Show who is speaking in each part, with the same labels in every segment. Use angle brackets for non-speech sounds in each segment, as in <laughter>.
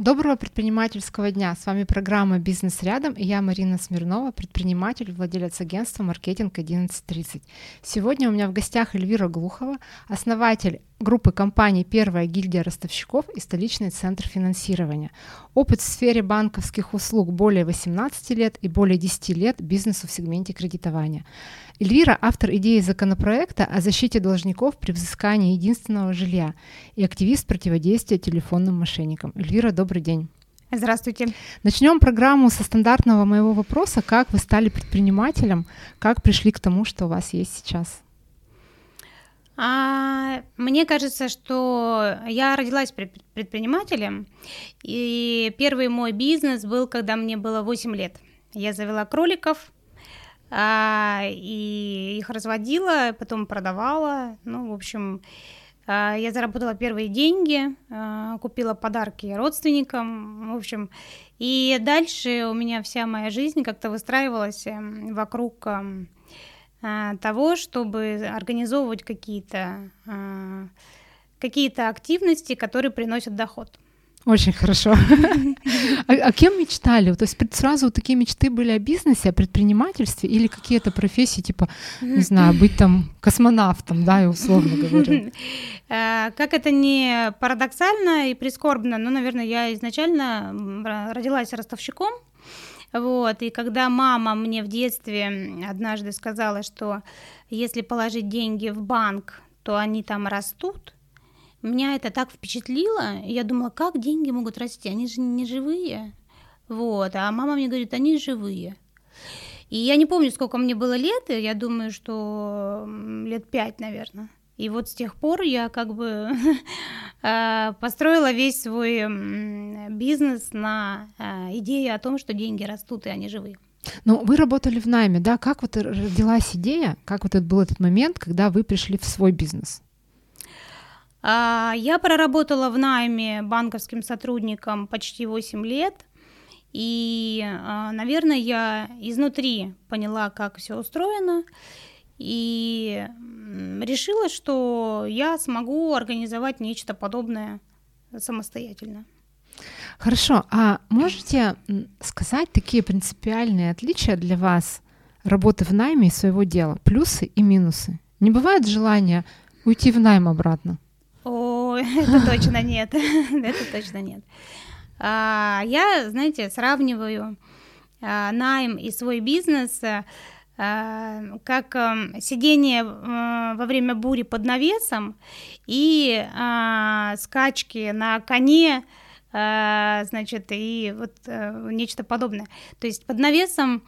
Speaker 1: Доброго предпринимательского дня! С вами программа «Бизнес рядом» и я Марина Смирнова, предприниматель, владелец агентства «Маркетинг 1130». Сегодня у меня в гостях Эльвира Глухова, основатель группы компаний «Первая гильдия ростовщиков» и столичный центр финансирования. Опыт в сфере банковских услуг более 18 лет и более 10 лет бизнесу в сегменте кредитования. Эльвира – автор идеи законопроекта о защите должников при взыскании единственного жилья и активист противодействия телефонным мошенникам. Эльвира, добрый день.
Speaker 2: Здравствуйте.
Speaker 1: Начнем программу со стандартного моего вопроса. Как вы стали предпринимателем? Как пришли к тому, что у вас есть сейчас?
Speaker 2: А, мне кажется, что я родилась предпринимателем, и первый мой бизнес был, когда мне было 8 лет. Я завела кроликов, а, и их разводила, потом продавала. Ну, в общем, а, я заработала первые деньги, а, купила подарки родственникам, в общем, и дальше у меня вся моя жизнь как-то выстраивалась эм, вокруг эм, того, чтобы организовывать какие-то какие-то активности, которые приносят доход.
Speaker 1: Очень хорошо. <laughs> А, а кем мечтали? То есть сразу такие мечты были о бизнесе, о предпринимательстве или какие-то профессии, типа, не знаю, быть там космонавтом, да, условно говоря?
Speaker 2: Э, <laughs> как это не парадоксально и прискорбно, но, наверное, я изначально родилась ростовщиком, вот, и когда мама мне в детстве однажды сказала, что если положить деньги в банк, то они там растут, меня это так впечатлило, я думала, как деньги могут расти, они же не живые. Вот, а мама мне говорит, они живые. И я не помню, сколько мне было лет, я думаю, что лет пять, наверное. И вот с тех пор я как бы <laughs> э, построила весь свой бизнес на э, идее о том, что деньги растут, и они живые.
Speaker 1: Но вы работали в найме, да? Как вот родилась идея, как вот это был этот момент, когда вы пришли в свой бизнес?
Speaker 2: А, я проработала в найме банковским сотрудником почти 8 лет. И, а, наверное, я изнутри поняла, как все устроено, и решила, что я смогу организовать нечто подобное самостоятельно.
Speaker 1: Хорошо, а можете сказать такие принципиальные отличия для вас работы в найме и своего дела, плюсы и минусы? Не бывает желания уйти в найм обратно?
Speaker 2: О, <laughs> это точно нет, <laughs> это точно нет. А, я, знаете, сравниваю а, найм и свой бизнес а, как эм, сидение э, во время бури под навесом и скачки на коне, значит, и вот э, нечто подобное. То есть под навесом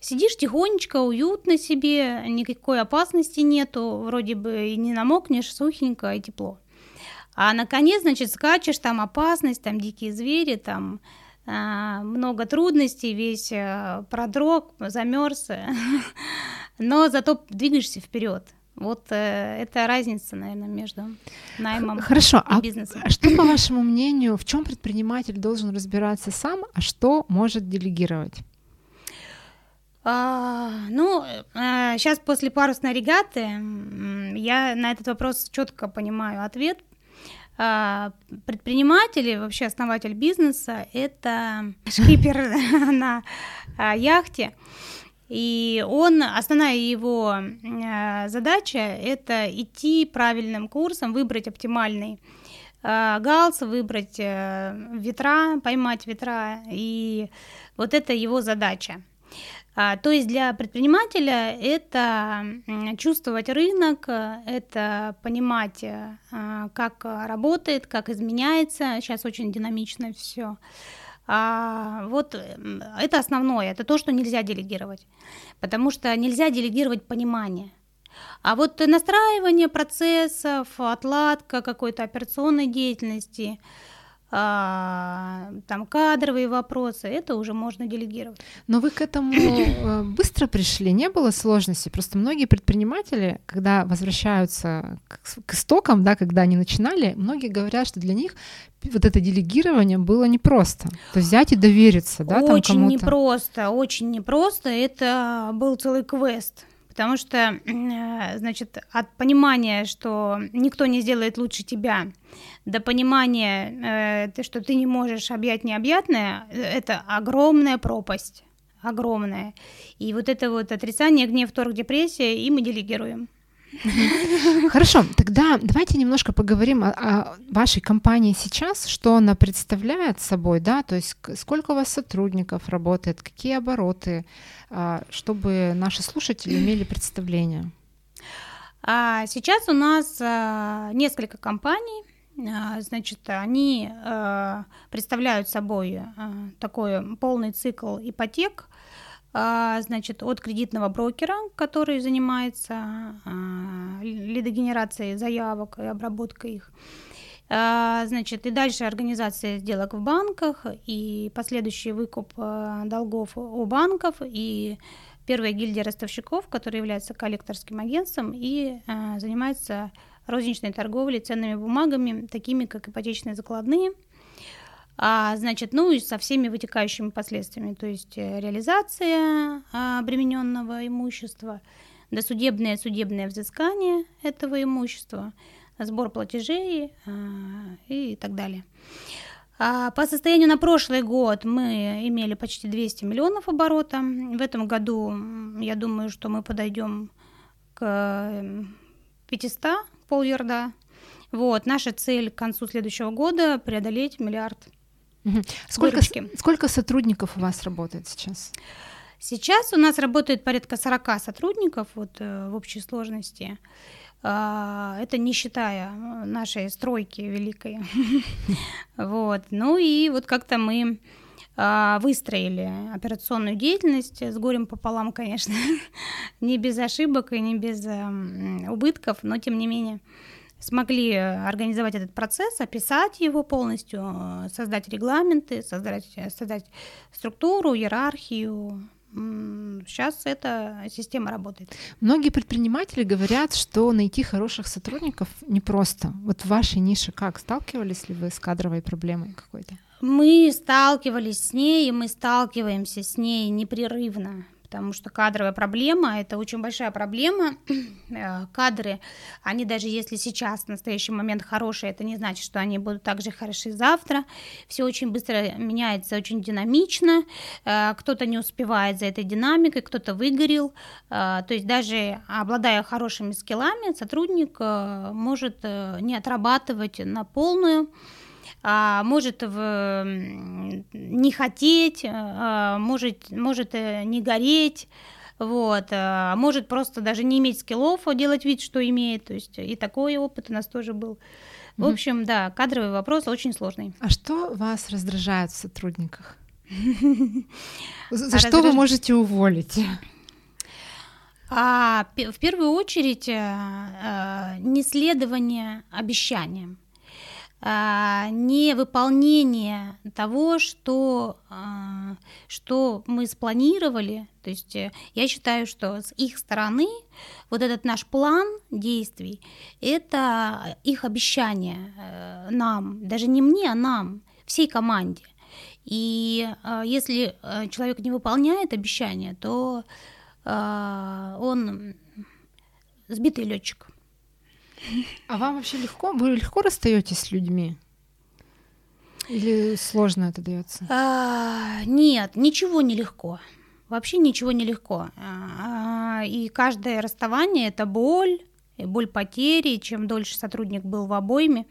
Speaker 2: сидишь тихонечко, уютно себе, никакой опасности нету, вроде бы и не намокнешь, сухенько и тепло. А на коне, значит, скачешь, там опасность, там дикие звери, там много трудностей, весь а, продрог, замерз, <laughs> но зато двигаешься вперед. Вот э, это разница, наверное, между наймом
Speaker 1: Хорошо,
Speaker 2: и
Speaker 1: а
Speaker 2: бизнесом.
Speaker 1: А что, по вашему мнению, в чем предприниматель должен разбираться сам, а что может делегировать?
Speaker 2: А, ну, а, сейчас после парусной регаты я на этот вопрос четко понимаю ответ, а, предприниматель вообще основатель бизнеса – это шкипер <laughs> на а, яхте. И он, основная его а, задача – это идти правильным курсом, выбрать оптимальный галс, выбрать э, ветра, поймать ветра. И вот это его задача. А, то есть для предпринимателя это чувствовать рынок, это понимать, а, как работает, как изменяется. Сейчас очень динамично все. А, вот это основное, это то, что нельзя делегировать, потому что нельзя делегировать понимание. А вот настраивание процессов, отладка какой-то операционной деятельности – а, там кадровые вопросы, это уже можно делегировать.
Speaker 1: Но вы к этому э, быстро пришли, не было сложностей? Просто многие предприниматели, когда возвращаются к истокам, да, когда они начинали, многие говорят, что для них вот это делегирование было непросто. То есть взять и довериться, да,
Speaker 2: очень
Speaker 1: там
Speaker 2: непросто, очень непросто. Это был целый квест потому что, э, значит, от понимания, что никто не сделает лучше тебя, до понимания, э, что ты не можешь объять необъятное, это огромная пропасть, огромная. И вот это вот отрицание, гнев, торг, депрессия, и мы делегируем.
Speaker 1: Хорошо, тогда давайте немножко поговорим о, о вашей компании сейчас, что она представляет собой, да, то есть сколько у вас сотрудников работает, какие обороты, а, чтобы наши слушатели имели представление.
Speaker 2: А сейчас у нас а, несколько компаний, значит, они представляют собой такой полный цикл ипотек, значит, от кредитного брокера, который занимается а, лидогенерацией заявок и обработкой их. А, значит, и дальше организация сделок в банках, и последующий выкуп долгов у банков, и первая гильдия ростовщиков, которая является коллекторским агентством и занимается розничной торговлей ценными бумагами, такими как ипотечные закладные – а, значит, ну и со всеми вытекающими последствиями, то есть э, реализация а, обремененного имущества, досудебное судебное взыскание этого имущества, сбор платежей а, и так далее. А по состоянию на прошлый год мы имели почти 200 миллионов оборота. В этом году, я думаю, что мы подойдем к 500 эм, полярда. Вот, наша цель к концу следующего года преодолеть миллиард.
Speaker 1: Сколько, сколько сотрудников у вас работает сейчас?
Speaker 2: Сейчас у нас работает порядка 40 сотрудников вот, э, в общей сложности. А, это не считая нашей стройки великой. <laughs> Вот. Ну и вот как-то мы а, выстроили операционную деятельность с горем пополам, конечно, <laughs> не без ошибок и не без эм, убытков, но тем не менее смогли э, организовать этот процесс, описать его полностью, э, создать регламенты, создать, э, создать структуру, иерархию. Сейчас эта система работает.
Speaker 1: Многие предприниматели говорят, что найти хороших сотрудников непросто. Вот в вашей нише как? Сталкивались ли вы с кадровой проблемой какой-то?
Speaker 2: Мы сталкивались с ней, и мы сталкиваемся с ней непрерывно потому что кадровая проблема – это очень большая проблема. <clears throat> Э, кадры, они даже если сейчас, в настоящий момент хорошие, это не значит, что они будут также хороши завтра. Все очень быстро меняется, очень динамично. Э, кто-то не успевает за этой динамикой, кто-то выгорел. Э, то есть даже обладая хорошими скиллами, сотрудник может не отрабатывать на полную может в, не хотеть, а, может, может э, не гореть, вот, а может просто даже не иметь скиллов, а делать вид, что имеет, то есть и такой опыт у нас тоже был. В общем, да, кадровый вопрос очень сложный.
Speaker 1: А что вас раздражает в сотрудниках? <laughs> За что вы можете уволить?
Speaker 2: А, в первую очередь, э, э, неследование обещаниям. А, невыполнение того, что, а, что мы спланировали. То есть э, я считаю, что с их стороны вот этот наш план действий – это их обещание э, нам, даже не мне, а нам, всей команде. И а, если э, человек не выполняет обещание, то он сбитый летчик.
Speaker 1: А вам вообще легко? Вы легко расстаетесь с людьми? Или сложно это дается?
Speaker 2: А, нет, ничего не легко. Вообще ничего не легко. А, и каждое расставание это боль, боль потери. Чем дольше сотрудник был в обойме,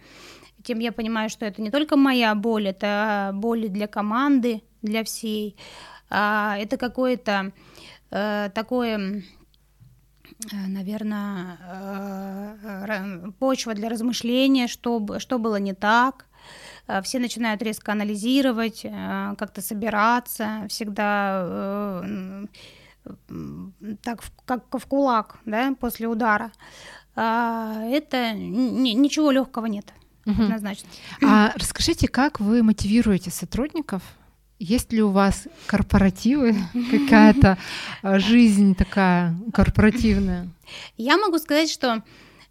Speaker 2: тем я понимаю, что это не только моя боль, это боль для команды, для всей. А, это какое-то э, такое наверное, э, почва для размышления, что, что было не так. Э, все начинают резко анализировать, как-то собираться, всегда так, как в кулак, да, после удара. А, это ничего легкого нет, угу. однозначно.
Speaker 1: А расскажите, как вы мотивируете сотрудников есть ли у вас корпоративы, <laughs> какая-то а, жизнь такая корпоративная?
Speaker 2: Я могу сказать, что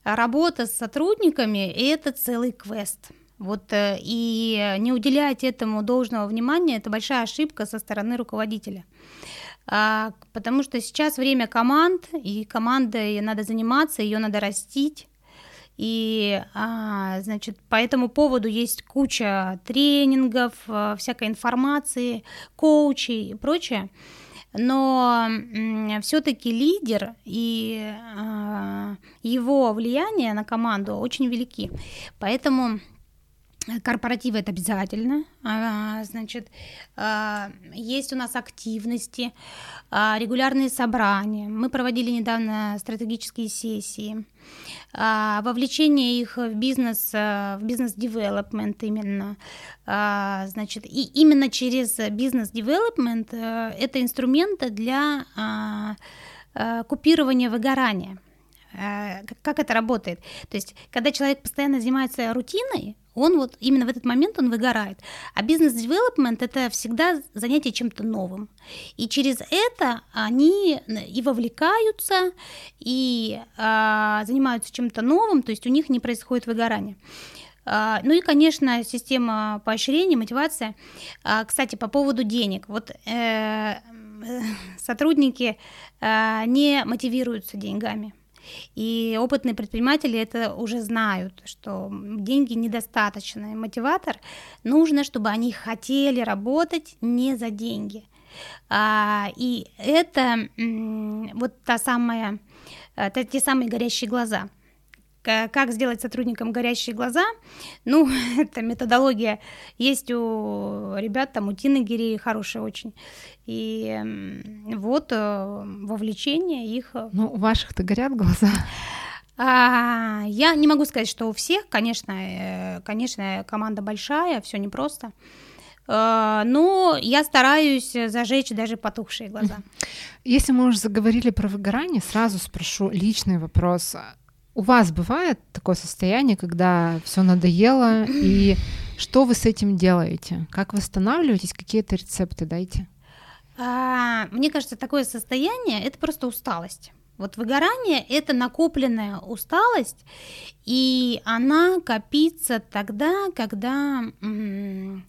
Speaker 2: работа с сотрудниками — это целый квест. Вот э, и не уделять этому должного внимания — это большая ошибка со стороны руководителя. а, потому что сейчас время команд, и командой надо заниматься, ее надо растить. И, а, значит, по этому поводу есть куча тренингов, а, всякой информации, коучей и прочее. Но все-таки лидер и а, его влияние на команду очень велики. Поэтому Корпоративы это обязательно. А, значит, а, есть у нас активности, а, регулярные собрания. Мы проводили недавно стратегические сессии. Вовлечение их в бизнес, в бизнес-девелопмент именно. Значит, и именно через бизнес-девелопмент э, это инструменты для купирования выгорания. Э, как это работает? То есть, когда человек постоянно занимается рутиной, он вот именно в этот момент он выгорает. А бизнес-девелопмент это всегда занятие чем-то новым. И через это они и вовлекаются, и а, занимаются чем-то новым, то есть у них не происходит выгорание. А, ну и, конечно, система поощрения, мотивация. А, кстати, по поводу денег. Вот э, сотрудники э, не мотивируются деньгами. И опытные предприниматели это уже знают, что деньги недостаточно. Мотиватор нужно, чтобы они хотели работать не за деньги. А, и это вот та самая, это те самые горящие глаза – как сделать сотрудникам горящие глаза? Ну, <laughs> это методология есть у ребят, там у Тинагери хорошая очень. И вот э, вовлечение их. Э,
Speaker 1: ну, у ваших-то горят глаза.
Speaker 2: А, я не могу сказать, что у всех, конечно, э, конечно, команда большая, все непросто. Но я стараюсь зажечь даже потухшие глаза.
Speaker 1: Если мы уже заговорили про выгорание, сразу спрошу личный вопрос. У вас бывает такое состояние, когда все надоело, и <clears throat> что вы с этим делаете? Как восстанавливаетесь? Какие-то рецепты дайте?
Speaker 2: А, мне кажется, такое состояние это просто усталость. Вот выгорание это накопленная усталость, и она копится тогда, когда м-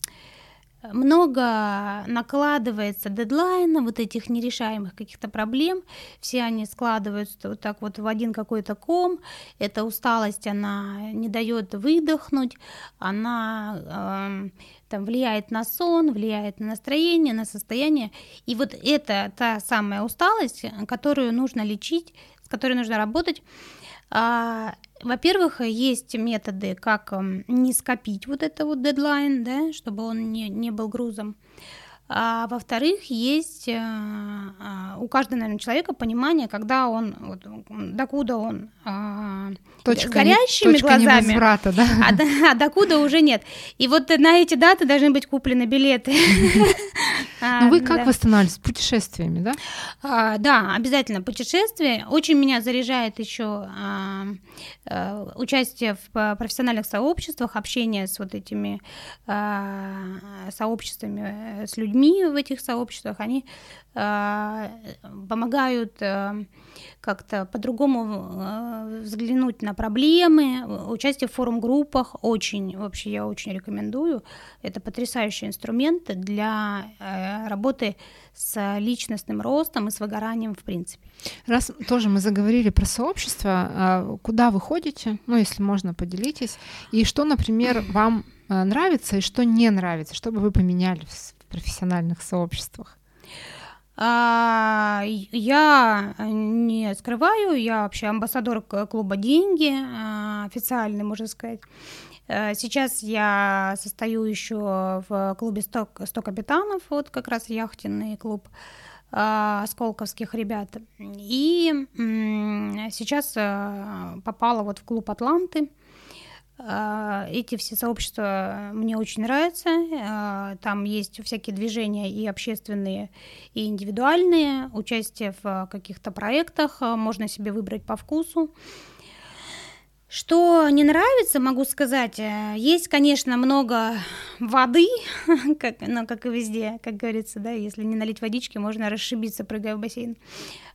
Speaker 2: много накладывается дедлайна, вот этих нерешаемых каких-то проблем, все они складываются вот так вот в один какой-то ком, эта усталость, она не дает выдохнуть, она э, там влияет на сон, влияет на настроение, на состояние, и вот это та самая усталость, которую нужно лечить, с которой нужно работать, во-первых, есть методы, как эм, не скопить вот это вот дедлайн, да, чтобы он не, не был грузом. А во-вторых, есть э, а, у каждого, наверное, человека понимание, когда он, вот, докуда он а,
Speaker 1: точка с горящими точка глазами, невозврата, да? <laughs>
Speaker 2: а, а докуда уже нет. И вот на эти даты должны быть куплены билеты. <laughs>
Speaker 1: Ну вы как восстанавливаетесь? Путешествиями, да?
Speaker 2: Да, обязательно путешествия. Очень меня заряжает еще э, участие в профессиональных сообществах, общение с вот этими сообществами, с людьми, людьми в этих сообществах, они э, помогают э, как-то по-другому э, взглянуть на проблемы. Участие в форум-группах очень, вообще я очень рекомендую. Это потрясающий инструмент для э, работы с личностным ростом и с выгоранием в принципе.
Speaker 1: Раз тоже мы заговорили про сообщество, а куда вы ходите, ну если можно поделитесь, и что, например, вам э, нравится и что не нравится, что бы вы поменяли в профессиональных сообществах?
Speaker 2: А, я не скрываю, я вообще амбассадор клуба «Деньги», а, официальный, можно сказать. Э, сейчас я состою еще в клубе 100, 100 капитанов, вот как раз яхтенный клуб а, сколковских ребят. И сейчас э, попала вот в клуб «Атланты», эти все сообщества мне очень нравятся. А, там есть всякие движения и общественные, и индивидуальные. Участие в каких-то проектах а, можно себе выбрать по вкусу. Что не нравится, могу сказать, э, есть, конечно, много воды, <laughs> как, ну, как и везде, как говорится, да, если не налить водички, можно расшибиться, прыгая в бассейн.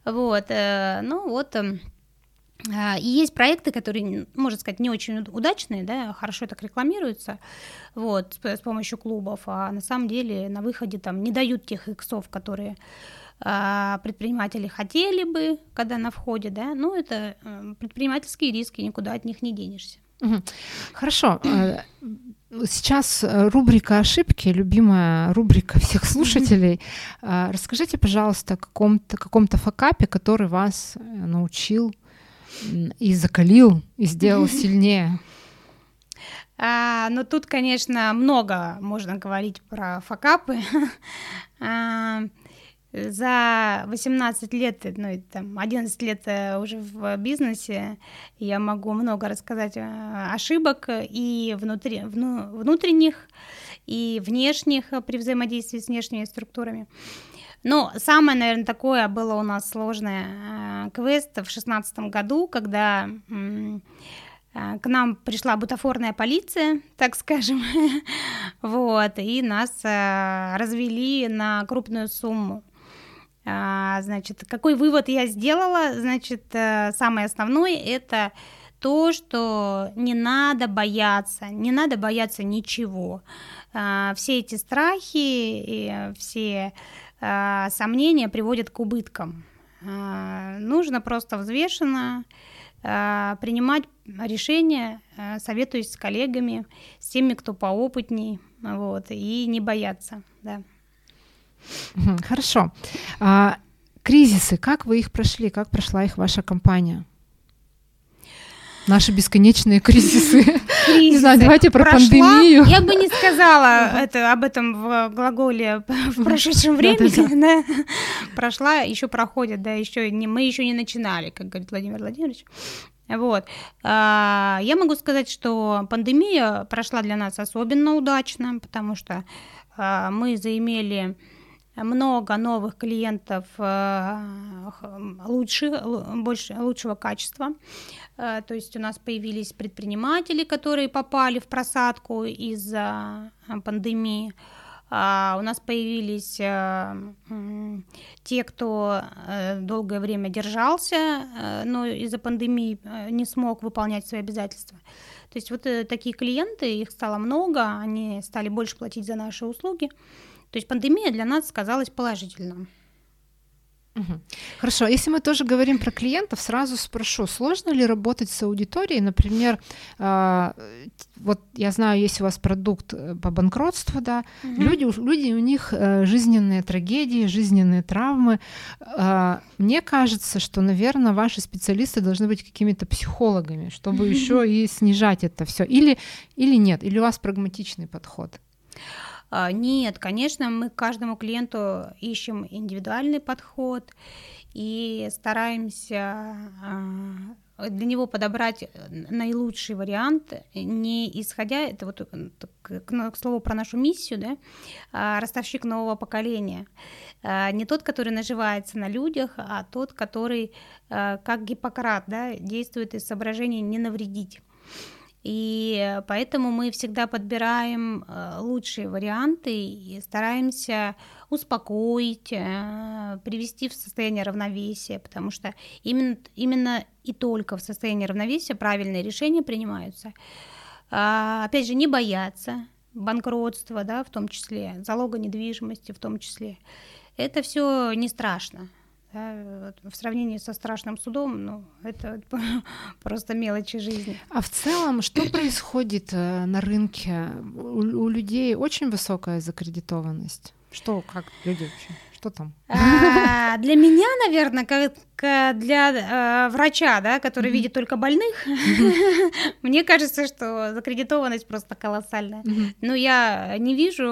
Speaker 2: Вот, э, ну вот, эм, А, и есть проекты, которые, можно сказать, не очень удачные, да, хорошо так рекламируются, вот, с помощью клубов, а на самом деле на выходе там не дают тех иксов, которые а, предприниматели хотели бы, когда на входе, да, ну, это э, предпринимательские риски, никуда от них не денешься.
Speaker 1: Хорошо. Э, сейчас э, рубрика ошибки, любимая рубрика всех <laughs> слушателей. Расскажите, пожалуйста, о каком-то каком факапе, который вас научил и закалил, и сделал <laughs> сильнее.
Speaker 2: А, ну тут, конечно, много можно говорить про факапы. <laughs> а, за 18 лет, ну, там, 11 лет э, уже в бизнесе, я могу много рассказать э, ошибок и внутри, вну, внутренних, и внешних при взаимодействии с внешними структурами. Но самое, наверное, такое было у нас сложное э, квест в 2016 году, когда к нам пришла бутафорная полиция, так скажем, <laughs> вот, и нас развели на крупную сумму. А, значит, какой вывод я сделала? Значит, э, самое основное это то, что не надо бояться, не надо бояться ничего. А, все эти страхи и все сомнения приводят к убыткам. Нужно просто взвешенно принимать решения, советуясь с коллегами, с теми, кто поопытней, вот, и не бояться, да.
Speaker 1: Хорошо. А, кризисы, как вы их прошли, как прошла их ваша компания? Наши бесконечные кризисы. кризисы. Не знаю, давайте про прошла. пандемию.
Speaker 2: Я бы не сказала <laughs> это, об этом в глаголе <laughs> в прошедшем времени. Да, Прошла, еще проходит, да, еще не, мы еще не начинали, как говорит Владимир Владимирович. Вот. А, я могу сказать, что пандемия прошла для нас особенно удачно, потому что а, мы заимели много новых клиентов э, лучше, больше, лучшего качества. Э, то есть у нас появились предприниматели, которые попали в просадку из-за э, пандемии. А у нас появились те, кто долгое время держался, но из-за пандемии не смог выполнять свои обязательства. То есть вот такие клиенты, их стало много, они стали больше платить за наши услуги. То есть пандемия для нас сказалась положительно.
Speaker 1: Угу. Хорошо, если мы тоже говорим про клиентов, сразу спрошу, сложно ли работать с аудиторией, например, э, вот я знаю, есть у вас продукт э, по банкротству, да, угу. люди, люди у них э, жизненные трагедии, жизненные травмы. Э, мне кажется, что, наверное, ваши специалисты должны быть какими-то психологами, чтобы <laughs> еще и снижать это все, или или нет, или у вас прагматичный подход.
Speaker 2: А, нет, конечно, мы каждому клиенту ищем индивидуальный подход и стараемся а, для него подобрать наилучший вариант, не исходя, это вот к, к слову про нашу миссию, да, а, ростовщик нового поколения. Не тот, который наживается на людях, а тот, который, как Гиппократ, да, действует из соображения не навредить. И поэтому мы всегда подбираем э, лучшие варианты и стараемся успокоить, э, привести в состояние равновесия, потому что именно, именно и только в состоянии равновесия правильные решения принимаются. А, опять же, не бояться банкротства, да, в том числе, залога недвижимости в том числе. Это все не страшно. Да, в сравнении со страшным судом, ну, это <laughs> просто мелочи жизни.
Speaker 1: А в целом, что происходит э, на рынке? У, у людей очень высокая закредитованность. Что, как люди вообще? Что там?
Speaker 2: А, <laughs> для меня, наверное, как для э, врача, да, который mm-hmm. видит только больных, mm-hmm. <laughs> мне кажется, что закредитованность просто колоссальная. Mm-hmm. Но я не вижу,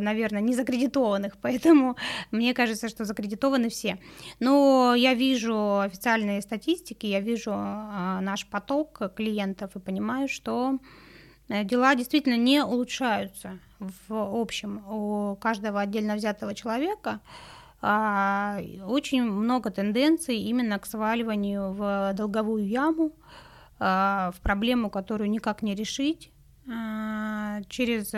Speaker 2: наверное, не закредитованных, поэтому мне кажется, что закредитованы все. Но я вижу официальные статистики, я вижу э, наш поток клиентов и понимаю, что э, дела действительно не улучшаются в общем у каждого отдельно взятого человека а, очень много тенденций именно к сваливанию в долговую яму, а, в проблему, которую никак не решить а, через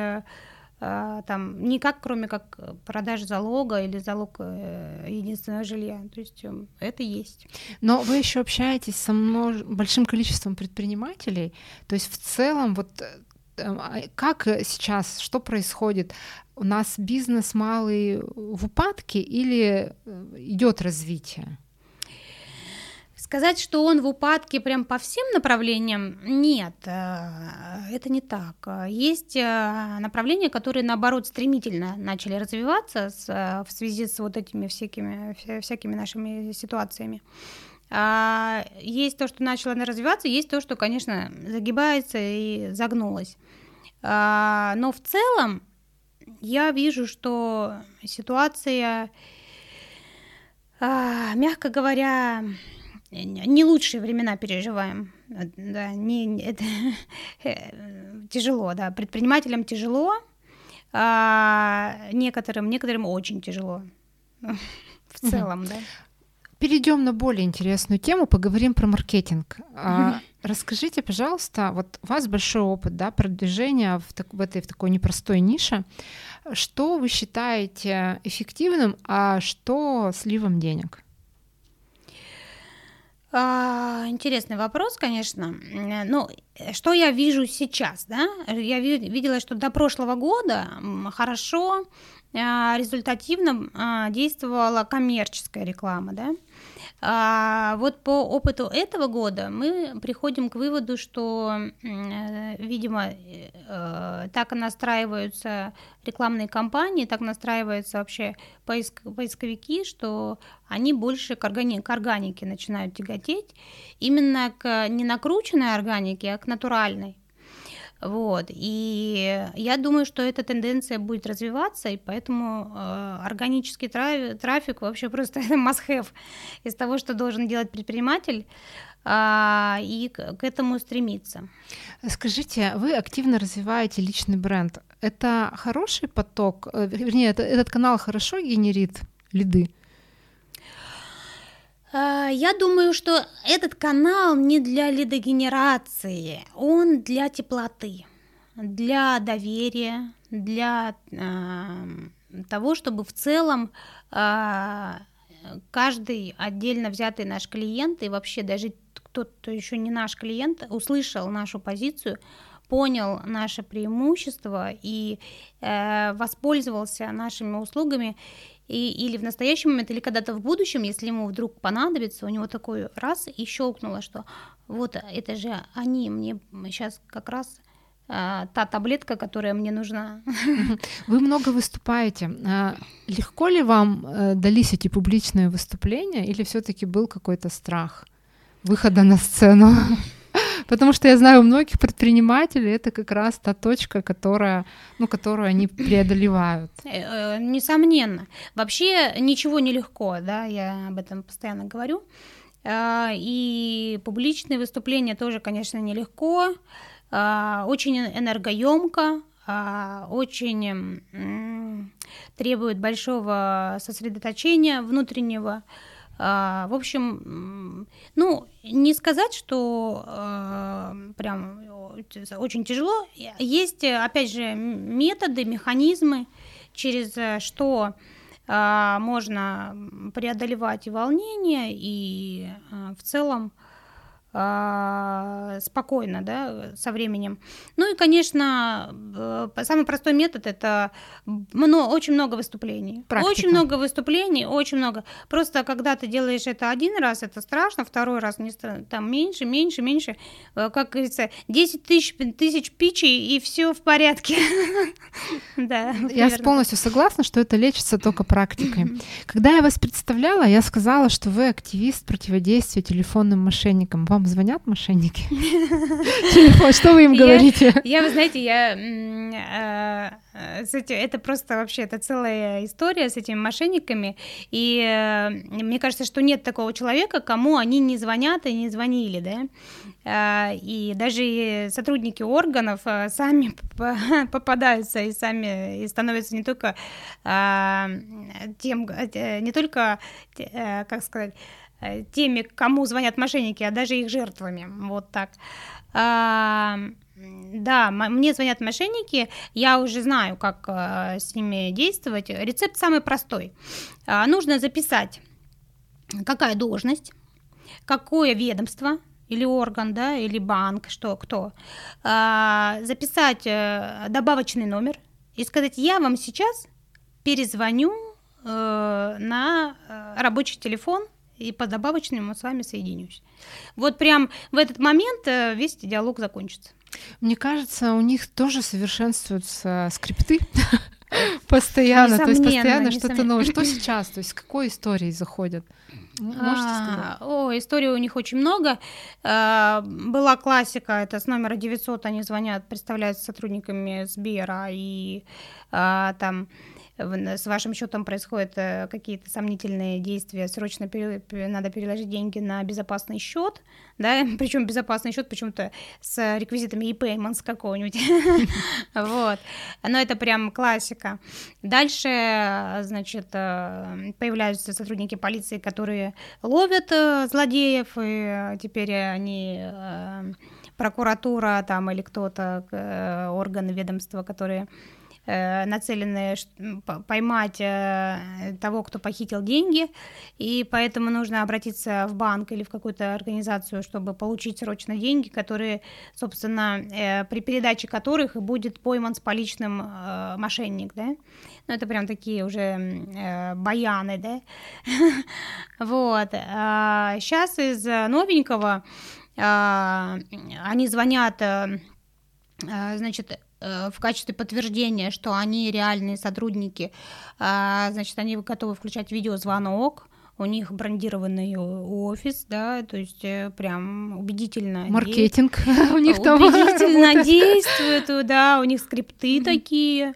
Speaker 2: там никак, кроме как продаж залога или залог э, единственного жилья. То есть эм, это есть.
Speaker 1: Но вы еще общаетесь со множ... большим количеством предпринимателей, то есть в целом вот э, как сейчас, что происходит? У нас бизнес малый в упадке или э, идет развитие?
Speaker 2: Сказать, что он в упадке прям по всем направлениям, нет, э, это не так. Есть э, направления, которые, наоборот, стремительно начали развиваться в связи с вот этими всякими, всякими нашими ситуациями. А, есть то, что начало развиваться, есть то, что, конечно, загибается и загнулось. А, но в целом я вижу, что ситуация, а, мягко говоря, не лучшие времена переживаем. Да, не, это <laughs> тяжело, да. Предпринимателям тяжело, а некоторым, некоторым очень тяжело. <laughs> В целом, да.
Speaker 1: Перейдем на более интересную тему, поговорим про маркетинг. А, расскажите, пожалуйста, вот у вас большой опыт да, продвижения в, так, в этой в такой непростой нише. Что вы считаете эффективным, а что сливом денег?
Speaker 2: А, интересный вопрос, конечно. Ну, что я вижу сейчас, да? Я видела, что до прошлого года хорошо, а, результативно действовала коммерческая реклама, да? А вот по опыту этого года мы приходим к выводу, что, э, видимо, э, так настраиваются рекламные кампании, так настраиваются вообще поиск, поисковики, что они больше к, органи, к органике начинают тяготеть, именно к не накрученной органике, а к натуральной. Вот. И я думаю, что эта тенденция будет развиваться, и поэтому э, органический трафик, трафик вообще просто <laughs> must-have из того, что должен делать предприниматель а, и к этому стремиться.
Speaker 1: Скажите, вы активно развиваете личный бренд. Это хороший поток, э, вернее, это, этот канал хорошо генерит лиды?
Speaker 2: Я думаю, что этот канал не для лидогенерации, он для теплоты, для доверия, для э, того, чтобы в целом э, каждый отдельно взятый наш клиент и вообще даже кто-то еще не наш клиент услышал нашу позицию, понял наше преимущество и э, воспользовался нашими услугами и, или в настоящий момент, или когда-то в будущем, если ему вдруг понадобится, у него такой раз и щелкнуло, что вот это же они, мне сейчас как раз а, та таблетка, которая мне нужна. <laughs>
Speaker 1: Вы много выступаете. А, легко ли вам э, дались эти публичные выступления, или все-таки был какой-то страх выхода на сцену? <laughs> Потому что я знаю, у многих предпринимателей это как раз та точка, которая, ну, которую они преодолевают.
Speaker 2: Э, э, несомненно. Вообще ничего не легко, да, я об этом постоянно говорю. А, и публичные выступления тоже, конечно, нелегко, а, очень энергоемко, а, очень требует большого сосредоточения внутреннего. А, в общем, ну, не сказать, что э, прям очень тяжело. Есть, опять же, методы, механизмы, через что э, можно преодолевать и волнение, и э, в целом а, спокойно, да, со временем. Ну и, конечно, э, самый простой метод это много, очень много выступлений. Практика. Очень много выступлений, очень много. Просто когда ты делаешь это один раз, это страшно, второй раз не страшно, там меньше, меньше, меньше. Э, как говорится, 10 тысяч, тысяч пичей и все в порядке. <laughs>
Speaker 1: Да. Я полностью согласна, что это лечится только практикой. <laughs> Когда я вас представляла, я сказала, что вы активист противодействия телефонным мошенникам. Вам вам звонят мошенники? <laughs> Что вы им говорите?
Speaker 2: Я, вы знаете, я э, это просто вообще это целая история с этими мошенниками, и э, мне кажется, что нет такого человека, кому они не звонят и не звонили, да, э, и даже сотрудники органов сами <laughs> попадаются и сами и становятся не только тем, не только, как сказать, Э, теми, кому звонят мошенники, а даже их жертвами. Вот так. А, да, мне звонят мошенники, я уже знаю, как а, с ними действовать. Рецепт самый простой. А, нужно записать, какая должность, какое ведомство или орган, да, или банк, что, кто. А, записать а, добавочный номер и сказать, я вам сейчас перезвоню э, на рабочий телефон и по добавочному с вами соединюсь. Вот прям в этот момент э, весь диалог закончится.
Speaker 1: Мне кажется, у них тоже совершенствуются скрипты <laughs> постоянно, то есть постоянно что-то новое. Что сейчас, то есть с какой историей заходят?
Speaker 2: Можете а, сказать? О, историй у них очень много. А, была классика, это с номера 900 они звонят, представляются сотрудниками Сбера и а, там с вашим счетом происходят э, какие-то сомнительные действия, срочно пере, надо переложить деньги на безопасный счет, да, <laughs> причем безопасный счет почему-то с реквизитами e-payments какого-нибудь, <laughs> вот, но это прям классика. Дальше, значит, э, появляются сотрудники полиции, которые ловят э, злодеев, и теперь они прокуратура там или кто-то, органы ведомства, которые нацелены поймать э, того, кто похитил деньги, и поэтому нужно обратиться в банк или в какую-то организацию, чтобы получить срочно деньги, которые, собственно, э, при передаче которых будет пойман с поличным мошенник, да, ну, это прям такие уже баяны, да, <laughs> вот, сейчас а из новенького они звонят значит, Э, в качестве подтверждения, что они реальные сотрудники, а, значит, они готовы включать видеозвонок, у них брендированный офис, да, то есть э, прям убедительно.
Speaker 1: Маркетинг <laughs> у них
Speaker 2: там Убедительно действует, да, у них скрипты такие.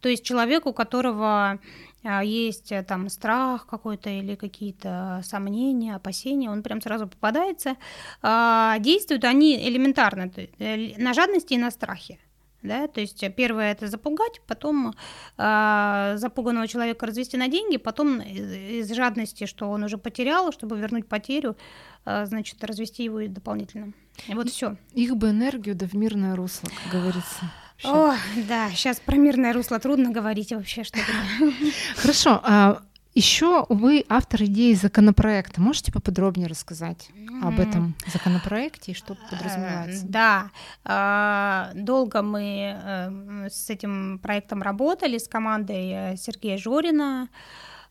Speaker 2: То есть человек, у которого а, есть э, там страх какой-то или какие-то сомнения, опасения, он прям сразу попадается. А, действуют они элементарно, на жадности и на страхе да, то есть первое это запугать, потом э, запуганного человека развести на деньги, потом из, жадности, что он уже потерял, чтобы вернуть потерю, э, значит, развести его дополнительно. И вот все.
Speaker 1: Их бы энергию да в мирное русло, как говорится.
Speaker 2: О, да, сейчас про мирное русло трудно говорить вообще что-то. <laughs>
Speaker 1: Хорошо, а еще вы автор идеи законопроекта. Можете поподробнее рассказать об этом законопроекте и что подразумевается?
Speaker 2: Э, да, а, долго мы э, с этим проектом работали с командой э, Сергея Жорина.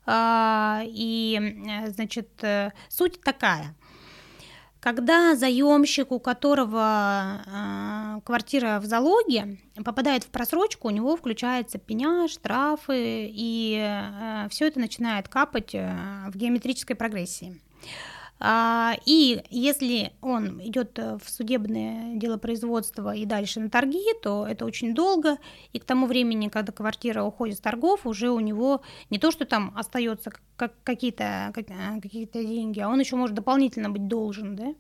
Speaker 2: А, и, значит, суть такая – когда заемщик, у которого э, квартира в залоге, попадает в просрочку, у него включается пеня, штрафы, и э, все это начинает капать э, в геометрической прогрессии. А, и если он идет э, в судебное дело производства и дальше на торги, то это очень долго, и к тому времени, когда квартира уходит с торгов, уже у него не то, что там остается как какие-то э, какие деньги, а он еще может дополнительно быть должен, да.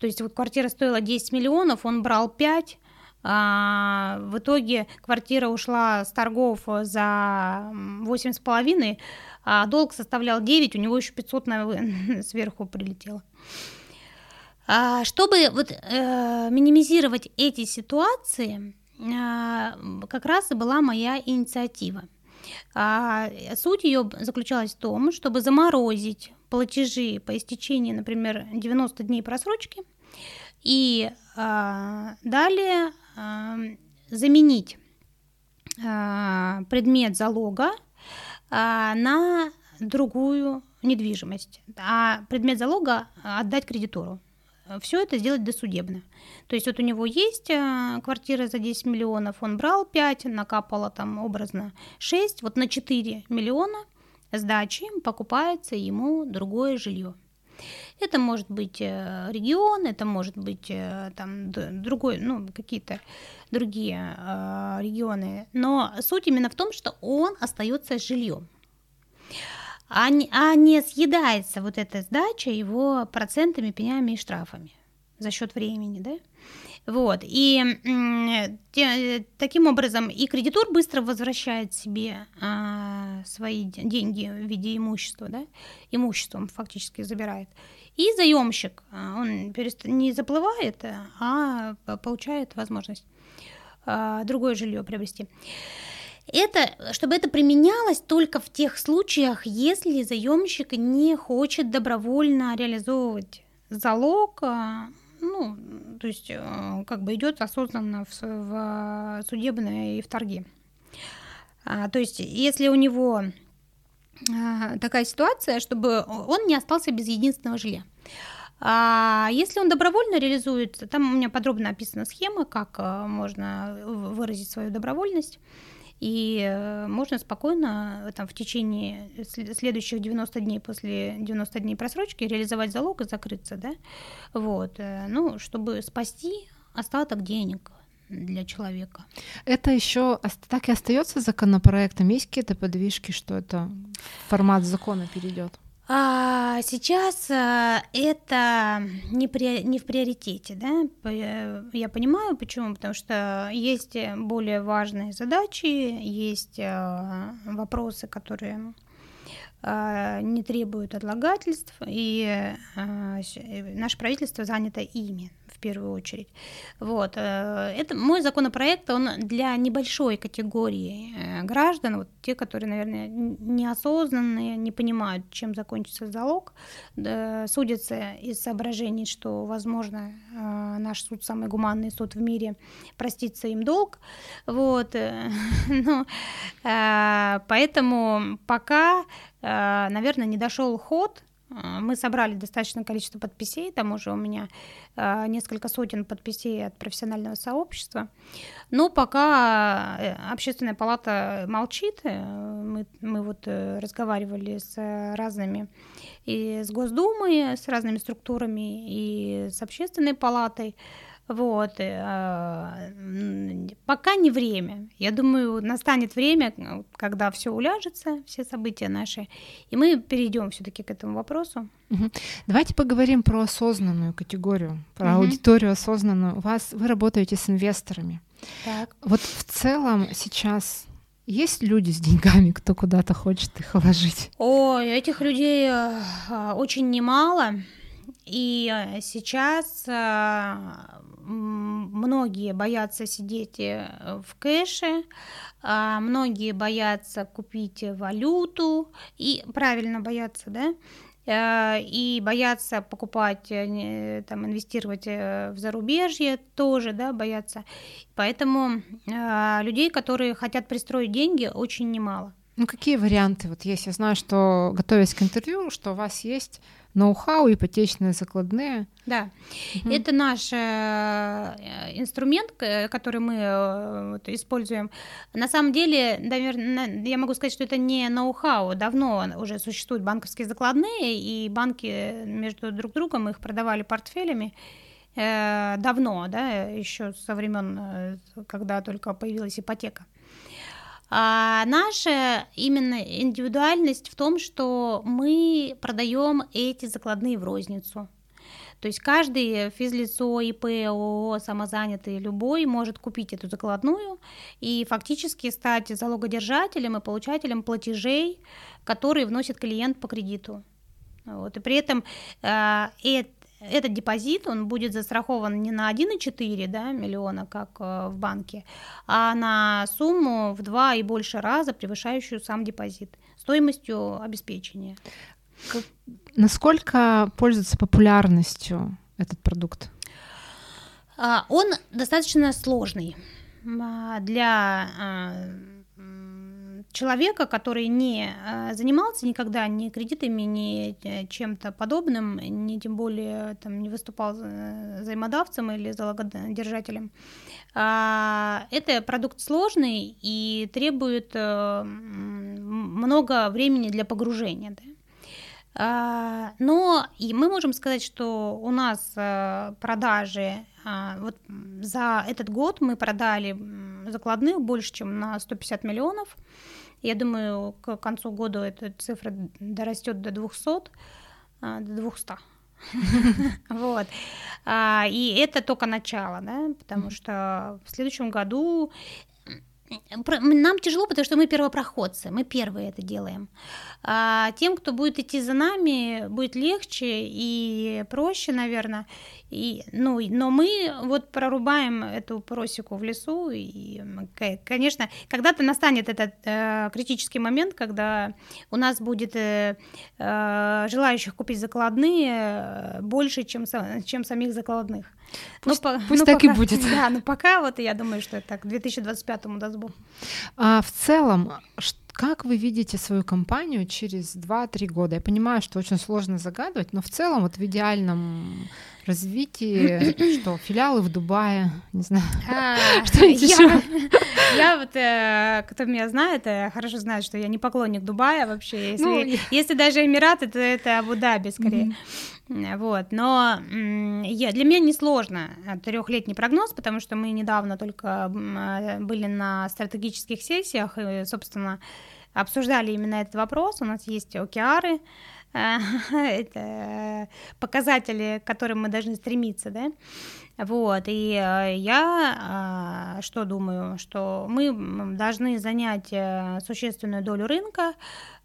Speaker 2: То есть вот квартира стоила 10 миллионов, он брал 5, а, в итоге квартира ушла с торгов за 8,5, а долг составлял 9, у него еще 500 на, <laughs> сверху прилетело. А, чтобы вот, э, минимизировать эти ситуации, э, как раз и была моя инициатива. А, суть ее заключалась в том, чтобы заморозить платежи по истечении, например, 90 дней просрочки, и а, далее а, заменить а, предмет залога на другую недвижимость, а предмет залога отдать кредитору. Все это сделать досудебно. То есть вот у него есть а, квартира за 10 миллионов, он брал 5, накапало там образно 6, вот на 4 миллиона сдачи покупается ему другое жилье. Это может быть э, регион, это может быть э, там другой, ну, какие-то другие э, регионы. Но суть именно в том, что он остается жильем. А не, а не съедается вот эта сдача его процентами, пенями и штрафами за счет времени, да? Вот. И те, таким образом и кредитор быстро возвращает себе а, свои деньги в виде имущества, да, имуществом фактически забирает. И заемщик, а, он не заплывает, а получает возможность а, другое жилье приобрести. Это, чтобы это применялось только в тех случаях, если заемщик не хочет добровольно реализовывать залог, а, ну, то есть э, как бы идет осознанно в, в судебное и в торги. А, то есть если у него а, такая ситуация, чтобы он не остался без единственного жилья. А если он добровольно реализуется, там у меня подробно описана схема, как э, можно выразить свою добровольность. И э, можно спокойно там, в течение следующих 90 дней после 90 дней просрочки реализовать залог и закрыться, да, вот, э, ну, чтобы спасти остаток денег для человека.
Speaker 1: Это еще так и остается законопроектом? Есть какие-то подвижки, что это формат закона перейдет?
Speaker 2: А сейчас а, это не, при, не в приоритете, да? Я понимаю, почему, потому что есть более важные задачи, есть а, вопросы, которые не требуют отлагательств, и наше правительство занято ими первую очередь. Вот. Э, это мой законопроект, он для небольшой категории э, граждан, вот те, которые, наверное, неосознанные, не понимают, чем закончится залог, судятся из соображений, что, возможно, э, наш суд самый гуманный суд в мире, простится им долг. Вот. <laughs> Ну, поэтому пока, наверное, не дошел ход мы собрали достаточное количество подписей, там уже у меня а, несколько сотен подписей от профессионального сообщества. Но пока э, общественная палата молчит, э, мы, мы вот э, разговаривали с разными и с Госдумой, с разными структурами, и с общественной палатой. Вот. А, пока не время. Я думаю, настанет время, когда все уляжется, все события наши, и мы перейдем все-таки к этому вопросу.
Speaker 1: Угу. Давайте поговорим про осознанную категорию, про угу. аудиторию осознанную. У вас вы работаете с инвесторами. Так. Вот в целом сейчас есть люди с деньгами, кто куда-то хочет их вложить?
Speaker 2: Ой, этих людей э, очень немало. И э, сейчас э, многие боятся сидеть э, в кэше, а многие боятся купить валюту, и правильно боятся, да, и боятся покупать, там, инвестировать в зарубежье тоже, да, боятся. Поэтому людей, которые хотят пристроить деньги, очень немало.
Speaker 1: Ну, какие варианты вот есть? Я знаю, что, готовясь к интервью, что у вас есть ноу-хау, ипотечные закладные.
Speaker 2: Да, угу. это наш э, инструмент, который мы э, используем. На самом деле, наверное, я могу сказать, что это не ноу-хау. Давно уже существуют банковские закладные, и банки между друг другом их продавали портфелями э, давно, да, еще со времен, когда только появилась ипотека. А наша именно индивидуальность в том, что мы продаем эти закладные в розницу. То есть каждый физлицо, ИП, ООО, самозанятый, любой может купить эту закладную и фактически стать залогодержателем и получателем платежей, которые вносит клиент по кредиту. Вот. И при этом э, этот депозит, он будет застрахован не на 1,4 да, миллиона, как э, в банке, а на сумму в два и больше раза превышающую сам депозит стоимостью обеспечения.
Speaker 1: Как, насколько пользуется популярностью этот продукт?
Speaker 2: А, он достаточно сложный а, для а, человека, который не э, занимался никогда ни кредитами, ни э, чем-то подобным, ни тем более там, не выступал взаимодавцем или залогодержателем, а, это продукт сложный и требует э, много времени для погружения. Да? А, но и мы можем сказать, что у нас продажи а, вот за этот год мы продали закладных больше, чем на 150 миллионов. Я думаю, к концу года эта цифра дорастет до 200, а, до 200. <laughs> Вот. А, и это только начало, да, потому что в следующем году нам тяжело, потому что мы первопроходцы, мы первые это делаем. А тем, кто будет идти за нами, будет легче и проще, наверное. И, ну, но мы вот прорубаем эту просеку в лесу, и, конечно, когда-то настанет этот э, критический момент, когда у нас будет э, э, желающих купить закладные э, больше, чем, чем самих закладных.
Speaker 1: Пусть, ну, пусть ну, так
Speaker 2: пока,
Speaker 1: и будет.
Speaker 2: Да, но пока вот я думаю, что это так, к 2025 даст Бог.
Speaker 1: А в целом, как вы видите свою компанию через 2-3 года? Я понимаю, что очень сложно загадывать, но в целом вот в идеальном развитии, <clears throat> что филиалы в Дубае, не знаю, а, <laughs> что еще? <laughs>
Speaker 2: Я вот, э, кто меня знает, э, хорошо знает, что я не поклонник Дубая вообще. Если, ну, если даже Эмираты, то это Абу-Даби скорее. Вот, но я, для меня не сложно трехлетний прогноз, потому что мы недавно только были на стратегических сессиях и, собственно, обсуждали именно этот вопрос. У нас есть океары, <laughs> это показатели, к которым мы должны стремиться, да. Вот, и э, я а, что думаю, что мы должны занять э, существенную долю рынка,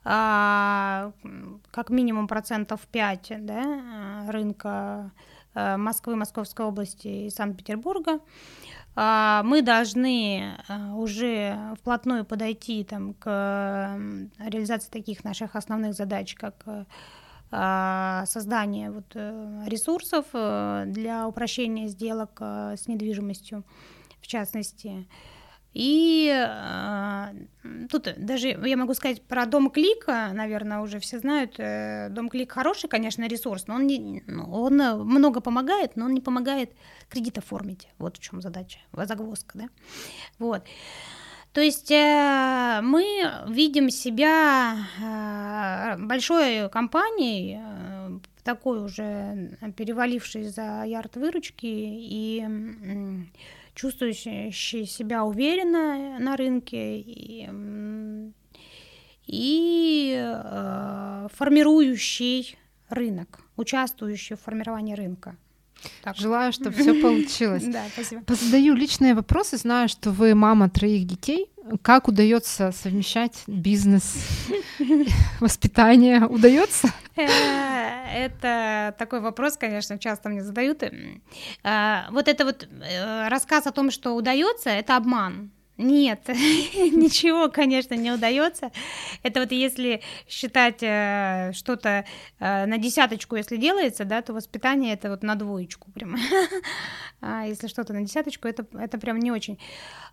Speaker 2: а, как минимум процентов 5 да, рынка э, Москвы, Московской области и Санкт-Петербурга. А, мы должны уже вплотную подойти там, к реализации таких наших основных задач, как а, создание вот э, ресурсов э, для упрощения сделок э, с недвижимостью, в частности. И тут даже я могу сказать про Дом Клика, наверное, уже все знают. Дом Клик хороший, конечно, ресурс, но он, не, ну, он много помогает, но он не помогает кредит оформить. Вот в чем задача, загвоздка, да. Вот. То есть э, мы видим себя э, большой компанией, э, такой уже перевалившей за ярд выручки и чувствующей себя уверенно на рынке и, и э, формирующий рынок, участвующий в формировании рынка.
Speaker 1: Так. Желаю, чтобы все получилось. <laughs>
Speaker 2: Да, спасибо.
Speaker 1: Задаю личные вопросы. Знаю, что вы мама троих детей. Как удается совмещать бизнес, <laughs> воспитание? Удается? Э,
Speaker 2: это такой вопрос, конечно, часто мне задают. Э, вот это вот э, рассказ о том, что удается, это обман. Нет, <laughs> ничего, конечно, не удается. Это вот если считать э, что-то э, на десяточку, если делается, да, то воспитание это вот на двоечку прям. <laughs> а если что-то на десяточку, это, это прям не очень.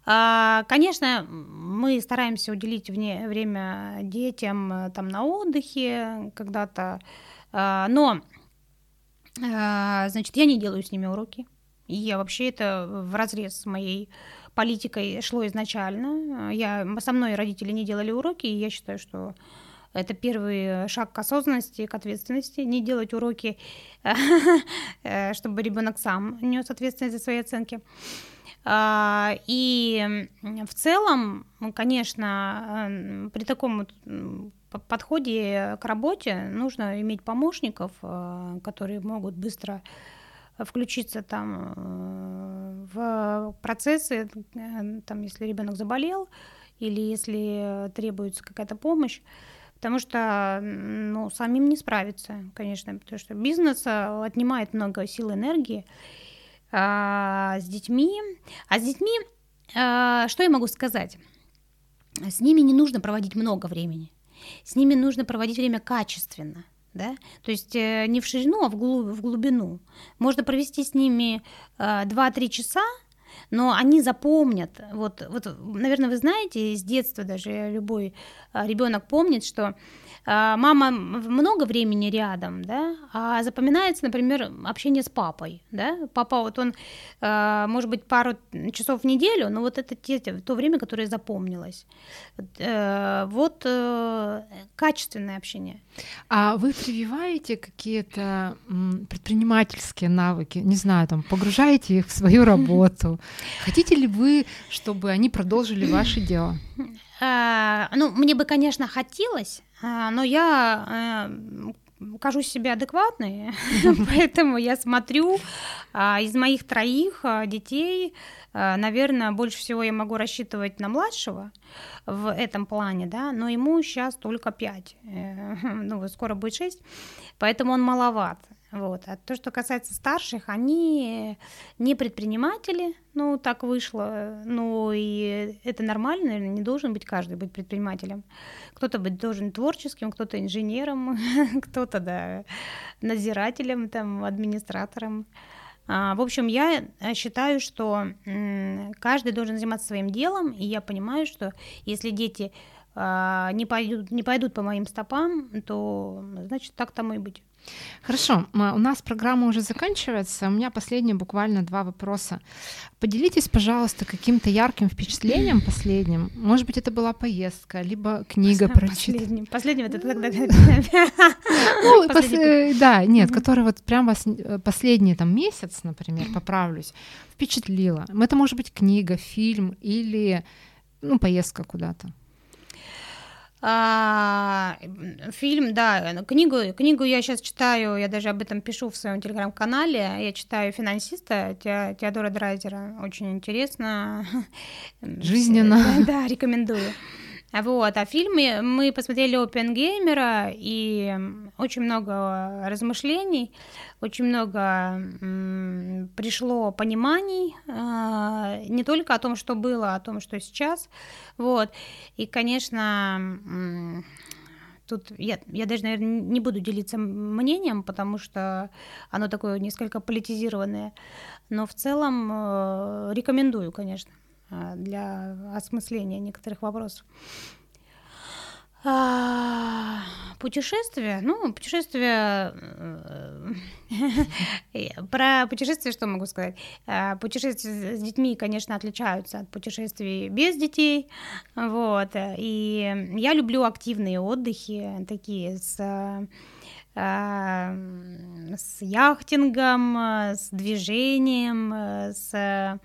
Speaker 2: А, конечно, мы стараемся уделить вне, время детям э, там на отдыхе когда-то, а, но, а, значит, я не делаю с ними уроки. И я вообще это в разрез с моей политикой шло изначально. Я, со мной родители не делали уроки, и я считаю, что это первый шаг к осознанности, к ответственности. Не делать уроки, э, <laughs> чтобы ребенок сам нес ответственность за свои оценки. А, и в целом, конечно, э, при таком подходе к работе нужно иметь помощников, э, которые могут быстро включиться там э, в процессы, э, там, если ребенок заболел или если требуется какая-то помощь, потому что ну, самим не справиться, конечно, потому что бизнес э, отнимает много сил и энергии а, с детьми. А с детьми, а, что я могу сказать? С ними не нужно проводить много времени, с ними нужно проводить время качественно – да, то есть э, не в ширину, а в, глуб, в глубину. Можно провести с ними э, 2-3 часа, но они запомнят. Вот, вот, наверное, вы знаете, с детства даже любой э, ребенок помнит, что мама много времени рядом, да, а запоминается, например, общение с папой, да, папа вот он, а, может быть, пару часов в неделю, но вот это те, то время, которое запомнилось. Э, вот э, качественное общение.
Speaker 1: А вы прививаете какие-то предпринимательские навыки, не знаю, там, погружаете их в свою <laughs> работу? Хотите ли вы, чтобы они продолжили ваше дело? <laughs>
Speaker 2: А, ну, мне бы, конечно, хотелось, а, но я кажусь себе адекватной, <laughs> поэтому я смотрю а, из моих троих детей, наверное, больше всего я могу рассчитывать на младшего в этом плане, да, но ему сейчас только пять, э, <laughs> ну, скоро будет шесть, поэтому он маловат. Вот. А то, что касается старших, они не предприниматели, ну, так вышло, ну, и это нормально, наверное, не должен быть каждый быть предпринимателем. Кто-то быть должен творческим, кто-то инженером, <laughs> кто-то, да, надзирателем, там, администратором. А, в общем, я считаю, что каждый должен заниматься своим делом, и я понимаю, что если дети а, не пойдут, не пойдут по моим стопам, то значит так тому и быть.
Speaker 1: Хорошо, у нас программа уже заканчивается. У меня последние буквально два вопроса. Поделитесь, пожалуйста, каким-то ярким впечатлением <clears throat> последним. Может быть, это была поездка, либо книга прочитана.
Speaker 2: Последним. Последним это тогда...
Speaker 1: Ну, да, нет, который вот прям вас э, последний там месяц, например, поправлюсь, впечатлила. Это может быть книга, фильм или ну, поездка куда-то.
Speaker 2: А, фильм, да, книгу, книгу я сейчас читаю, я даже об этом пишу в своем телеграм-канале. Я читаю финансиста Те, Теодора Драйзера. Очень интересно. <laughs>
Speaker 1: Жизненно. <laughs>
Speaker 2: Да, рекомендую. Вот, а фильмы мы посмотрели Опенгеймера, и очень много размышлений, очень много пришло пониманий, э, не только о том, что было, а о том, что сейчас. Вот, и, конечно, тут я, я даже, наверное, не буду делиться мнением, потому что оно такое несколько политизированное, но в целом э, рекомендую, конечно. А, для осмысления некоторых вопросов. А, путешествие, ну, путешествие, э, <laughs> про путешествие что могу сказать? А, путешествия с детьми, конечно, отличаются от путешествий без детей, вот, и я люблю активные отдыхи, такие с с яхтингом, с движением, с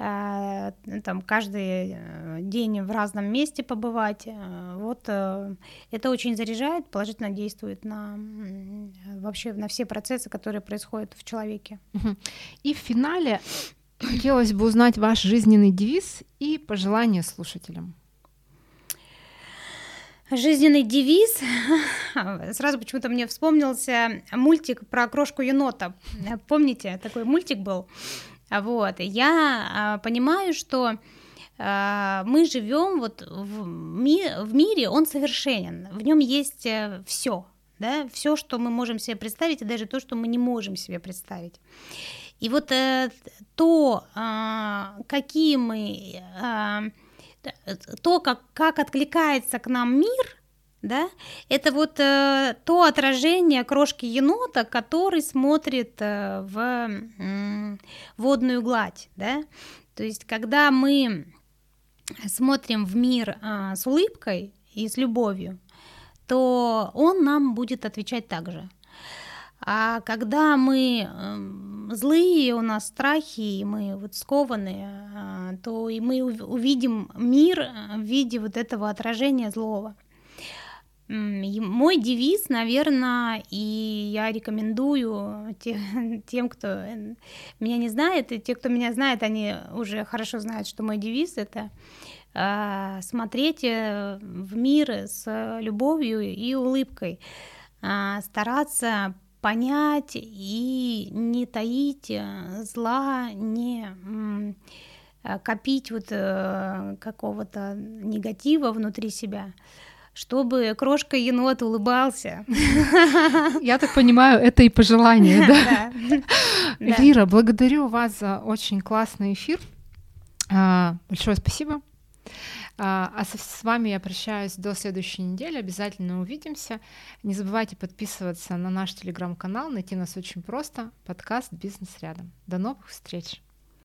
Speaker 2: там каждый э, день в разном месте побывать. Э, вот это очень заряжает, положительно действует на вообще на все процессы, которые происходят в человеке.
Speaker 1: И в финале хотелось бы узнать ваш жизненный девиз и пожелания слушателям.
Speaker 2: Жизненный девиз. <laughs> Сразу почему-то мне вспомнился мультик про крошку енота. Помните, такой мультик был? Вот, я а, понимаю, что а, мы живем вот в, ми в мире, он совершенен, в нем есть э, все, да, все, что мы можем себе представить, и даже то, что мы не можем себе представить. И вот э, то, э, какие мы, э, то, как, как откликается к нам мир, да, это вот э, то отражение крошки енота, который смотрит э, в э, водную гладь, да, то есть когда мы смотрим в мир э, с улыбкой и с любовью, то он нам будет отвечать так же. А когда мы э, злые, у нас страхи, и мы вот скованы, э, то и мы увидим мир в виде вот этого отражения злого. Мой девиз, наверное, и я рекомендую <laughs> тем, кто э, меня не знает, и те, кто меня знает, они уже хорошо знают, что мой девиз это а, смотреть э, в мир с любовью и улыбкой, а, стараться понять и не таить э, зла, не копить вот какого-то негатива внутри себя чтобы крошка енот улыбался.
Speaker 1: Я так понимаю, это и пожелание, да? <laughs> Лира, благодарю вас за очень классный эфир. А, большое спасибо. А, а с вами я прощаюсь до следующей недели. Обязательно увидимся. Не забывайте подписываться на наш телеграм-канал. Найти нас очень просто. Подкаст «Бизнес рядом». До новых встреч!